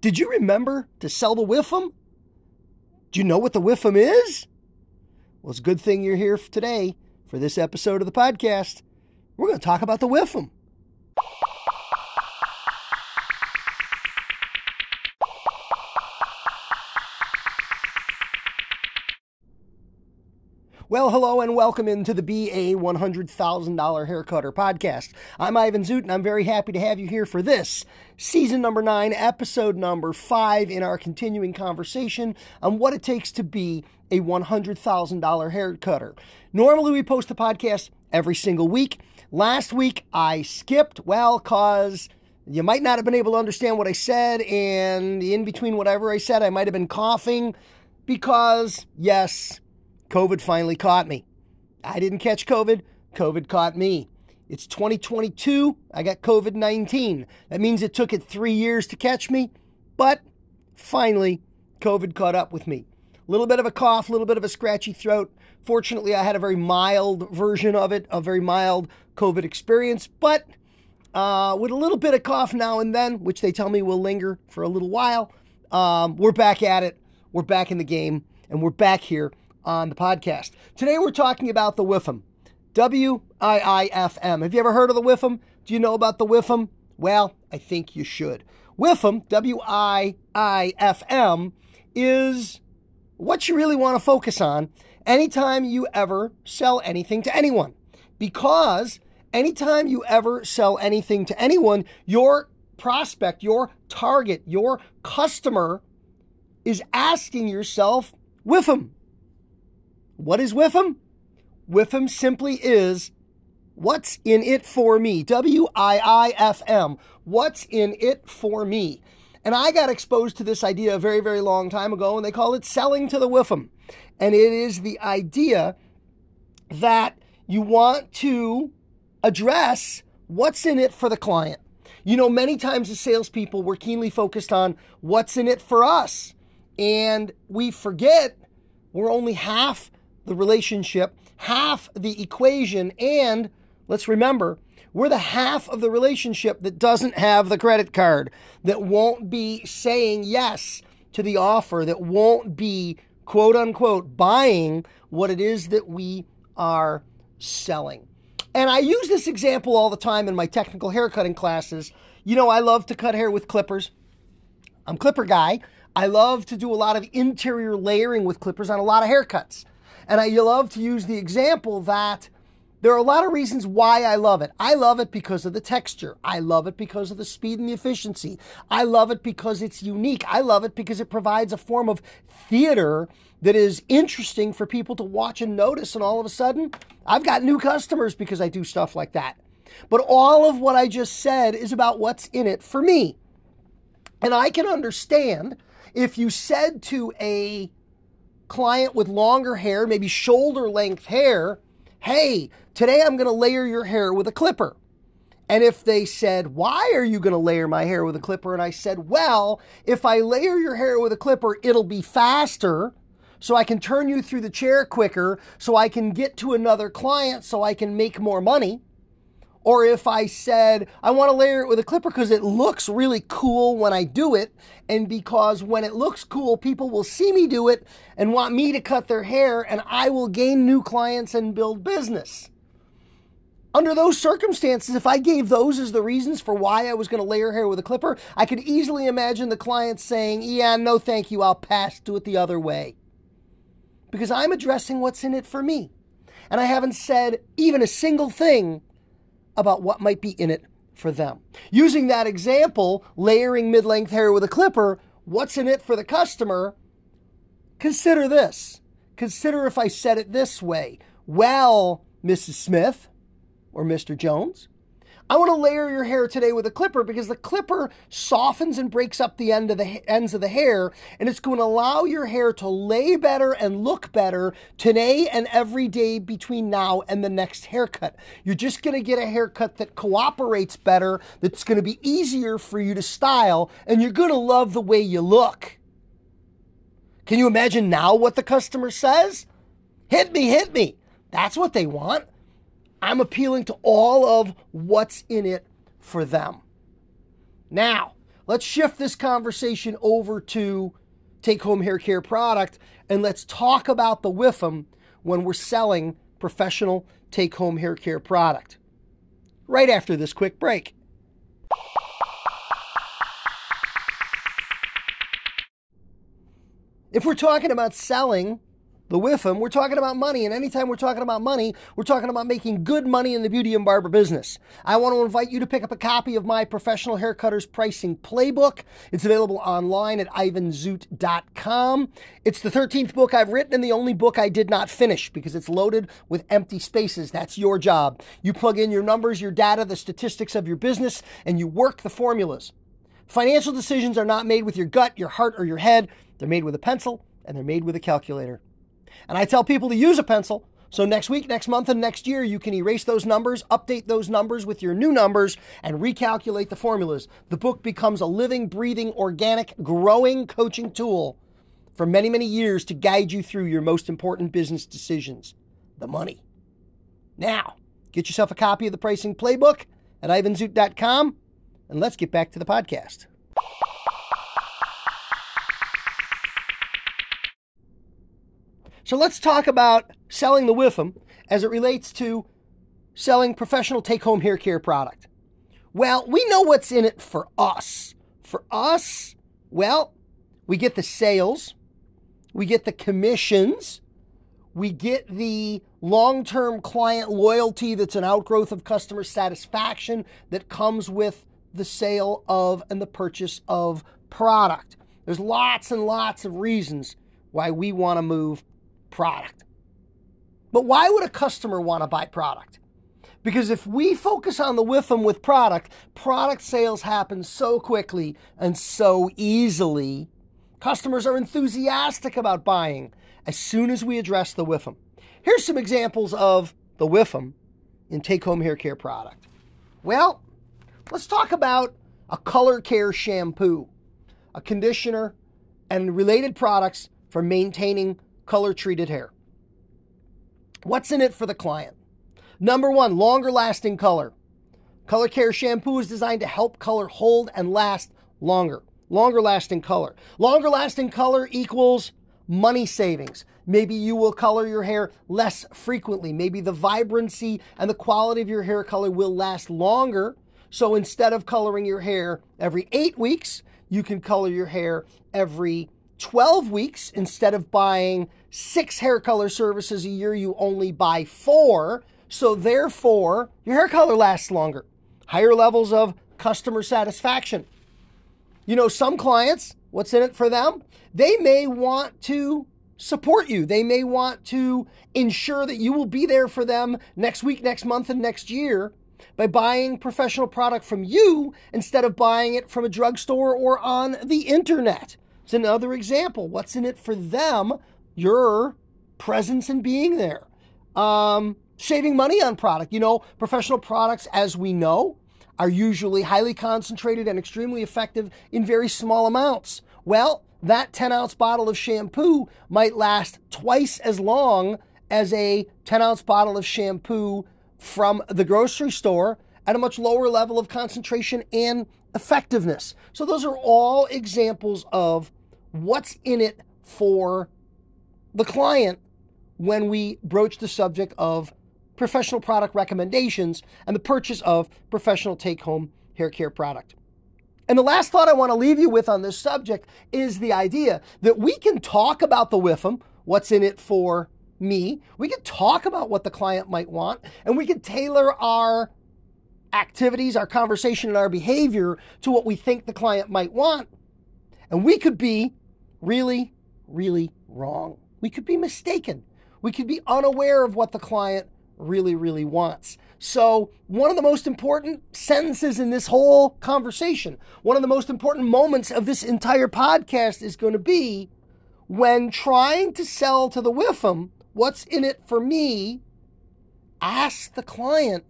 Did you remember to sell the WIFM? Do you know what the WIFM is? Well, it's a good thing you're here today for this episode of the podcast. We're going to talk about the WIFM. Well, hello and welcome into the Be A $100,000 Haircutter podcast. I'm Ivan Zoot and I'm very happy to have you here for this season number nine, episode number five in our continuing conversation on what it takes to be a $100,000 haircutter. Normally, we post a podcast every single week. Last week, I skipped, well, because you might not have been able to understand what I said, and in between whatever I said, I might have been coughing because, yes, COVID finally caught me. I didn't catch COVID, COVID caught me. It's 2022. I got COVID 19. That means it took it three years to catch me, but finally, COVID caught up with me. A little bit of a cough, a little bit of a scratchy throat. Fortunately, I had a very mild version of it, a very mild COVID experience, but uh, with a little bit of cough now and then, which they tell me will linger for a little while, um, we're back at it. We're back in the game, and we're back here on the podcast. Today we're talking about the WIFM. W I I F M. Have you ever heard of the WIFM? Do you know about the WIFM? Well, I think you should. WIFM, W I I F M, is what you really want to focus on anytime you ever sell anything to anyone. Because anytime you ever sell anything to anyone, your prospect, your target, your customer is asking yourself, WIFM, what is WIFM? WIFM simply is what's in it for me. W I I F M. What's in it for me? And I got exposed to this idea a very, very long time ago, and they call it selling to the WIFM. And it is the idea that you want to address what's in it for the client. You know, many times as salespeople, we're keenly focused on what's in it for us. And we forget we're only half the relationship, half the equation, and let's remember, we're the half of the relationship that doesn't have the credit card, that won't be saying yes to the offer, that won't be quote unquote buying what it is that we are selling. And I use this example all the time in my technical haircutting classes. You know, I love to cut hair with clippers. I'm clipper guy. I love to do a lot of interior layering with clippers on a lot of haircuts. And I love to use the example that there are a lot of reasons why I love it. I love it because of the texture. I love it because of the speed and the efficiency. I love it because it's unique. I love it because it provides a form of theater that is interesting for people to watch and notice. And all of a sudden, I've got new customers because I do stuff like that. But all of what I just said is about what's in it for me. And I can understand if you said to a client with longer hair, maybe shoulder length hair, hey, today I'm going to layer your hair with a clipper. And if they said, why are you going to layer my hair with a clipper? And I said, well, if I layer your hair with a clipper, it'll be faster. So I can turn you through the chair quicker, so I can get to another client, so I can make more money. Or if I said, I want to layer it with a clipper because it looks really cool when I do it, and because when it looks cool, people will see me do it and want me to cut their hair, and I will gain new clients and build business. Under those circumstances, if I gave those as the reasons for why I was going to layer hair with a clipper, I could easily imagine the client saying, Yeah, no, thank you, I'll pass, do it the other way. Because I'm addressing what's in it for me. And I haven't said even a single thing about what might be in it for them. Using that example, layering mid length hair with a clipper, what's in it for the customer? Consider this. Consider if I said it this way. Well, Mrs. Smith or Mr. Jones, I want to layer your hair today with a clipper because the clipper softens and breaks up the end of the ends of the hair and it's going to allow your hair to lay better and look better today and every day between now and the next haircut. You're just going to get a haircut that cooperates better, that's going to be easier for you to style and you're going to love the way you look. Can you imagine now what the customer says? Hit me, hit me. That's what they want. I'm appealing to all of what's in it for them. Now, let's shift this conversation over to take home hair care product and let's talk about the WIFM when we're selling professional take home hair care product. Right after this quick break. If we're talking about selling the WIFM, we're talking about money. And anytime we're talking about money, we're talking about making good money in the beauty and barber business. I want to invite you to pick up a copy of my professional haircutters pricing playbook. It's available online at ivanzoot.com. It's the 13th book I've written and the only book I did not finish because it's loaded with empty spaces. That's your job. You plug in your numbers, your data, the statistics of your business, and you work the formulas. Financial decisions are not made with your gut, your heart, or your head. They're made with a pencil and they're made with a calculator. And I tell people to use a pencil. So next week, next month, and next year, you can erase those numbers, update those numbers with your new numbers, and recalculate the formulas. The book becomes a living, breathing, organic, growing coaching tool for many, many years to guide you through your most important business decisions the money. Now, get yourself a copy of the pricing playbook at ivanzoot.com, and let's get back to the podcast. So let's talk about selling the WIFM as it relates to selling professional take home hair care product. Well, we know what's in it for us. For us, well, we get the sales, we get the commissions, we get the long term client loyalty that's an outgrowth of customer satisfaction that comes with the sale of and the purchase of product. There's lots and lots of reasons why we want to move product. But why would a customer want to buy product? Because if we focus on the WIFM with product, product sales happen so quickly and so easily. Customers are enthusiastic about buying as soon as we address the WIFM. Here's some examples of the WIFM in take home hair care product. Well, let's talk about a color care shampoo, a conditioner, and related products for maintaining color treated hair. What's in it for the client? Number one, longer lasting color. Color Care shampoo is designed to help color hold and last longer. Longer lasting color. Longer lasting color equals money savings. Maybe you will color your hair less frequently. Maybe the vibrancy and the quality of your hair color will last longer. So instead of coloring your hair every eight weeks, you can color your hair every 12 weeks instead of buying six hair color services a year, you only buy four. So therefore, your hair color lasts longer. Higher levels of customer satisfaction. You know, some clients, what's in it for them? They may want to support you. They may want to ensure that you will be there for them next week, next month, and next year by buying professional product from you instead of buying it from a drugstore or on the internet. It's another example. What's in it for them? Your presence and being there. Um, saving money on product. You know, professional products, as we know, are usually highly concentrated and extremely effective in very small amounts. Well, that 10 ounce bottle of shampoo might last twice as long as a 10 ounce bottle of shampoo from the grocery store at a much lower level of concentration and effectiveness. So, those are all examples of what's in it for the client when we broach the subject of professional product recommendations and the purchase of professional take home hair care product. And the last thought I want to leave you with on this subject is the idea that we can talk about the WIFM, what's in it for me. We can talk about what the client might want, and we can tailor our activities, our conversation, and our behavior to what we think the client might want. And we could be really, really wrong. We could be mistaken. We could be unaware of what the client really, really wants. So, one of the most important sentences in this whole conversation, one of the most important moments of this entire podcast is going to be when trying to sell to the WIFM, what's in it for me? Ask the client,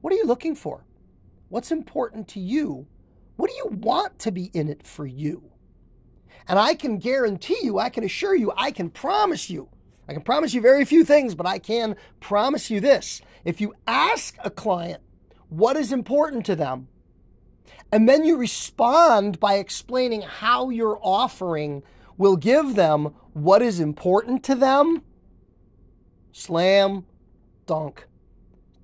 what are you looking for? What's important to you? What do you want to be in it for you? And I can guarantee you, I can assure you, I can promise you, I can promise you very few things, but I can promise you this. If you ask a client what is important to them, and then you respond by explaining how your offering will give them what is important to them, slam dunk.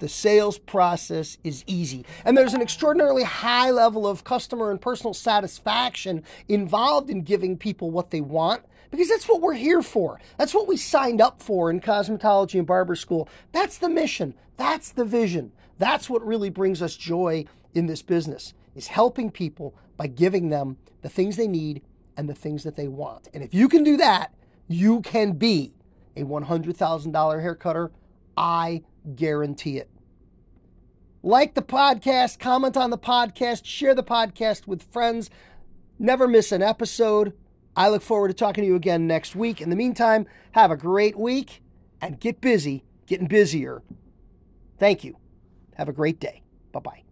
The sales process is easy. And there's an extraordinarily high level of customer and personal satisfaction involved in giving people what they want because that's what we're here for. That's what we signed up for in cosmetology and barber school. That's the mission. That's the vision. That's what really brings us joy in this business is helping people by giving them the things they need and the things that they want. And if you can do that, you can be a $100,000 hair cutter. I guarantee it. Like the podcast, comment on the podcast, share the podcast with friends. Never miss an episode. I look forward to talking to you again next week. In the meantime, have a great week and get busy getting busier. Thank you. Have a great day. Bye bye.